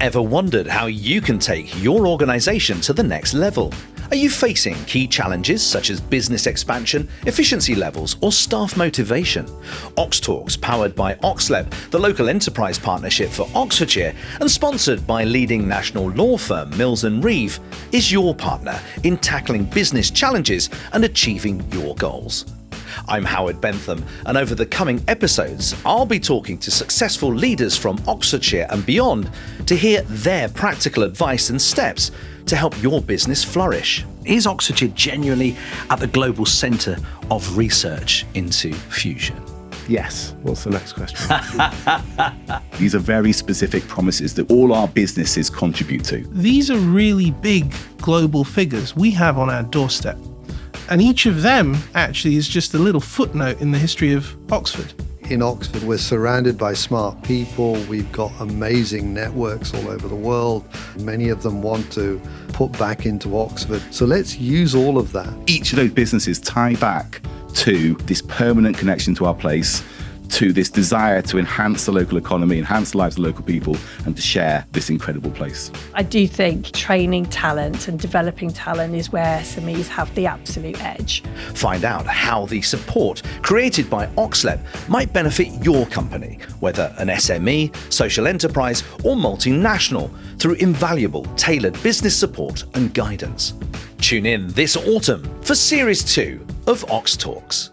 Ever wondered how you can take your organization to the next level? Are you facing key challenges such as business expansion, efficiency levels, or staff motivation? Oxtalks, powered by OxLEP, the local enterprise partnership for Oxfordshire, and sponsored by leading national law firm Mills and Reeve, is your partner in tackling business challenges and achieving your goals. I'm Howard Bentham, and over the coming episodes, I'll be talking to successful leaders from Oxfordshire and beyond to hear their practical advice and steps to help your business flourish. Is Oxfordshire genuinely at the global centre of research into fusion? Yes. What's the next question? These are very specific promises that all our businesses contribute to. These are really big global figures we have on our doorstep. And each of them actually is just a little footnote in the history of Oxford. In Oxford, we're surrounded by smart people. We've got amazing networks all over the world. Many of them want to put back into Oxford. So let's use all of that. Each of those businesses tie back to this permanent connection to our place to this desire to enhance the local economy, enhance the lives of local people, and to share this incredible place. I do think training talent and developing talent is where SMEs have the absolute edge. Find out how the support created by OxLEP might benefit your company, whether an SME, social enterprise, or multinational, through invaluable tailored business support and guidance. Tune in this autumn for Series 2 of Ox Talks.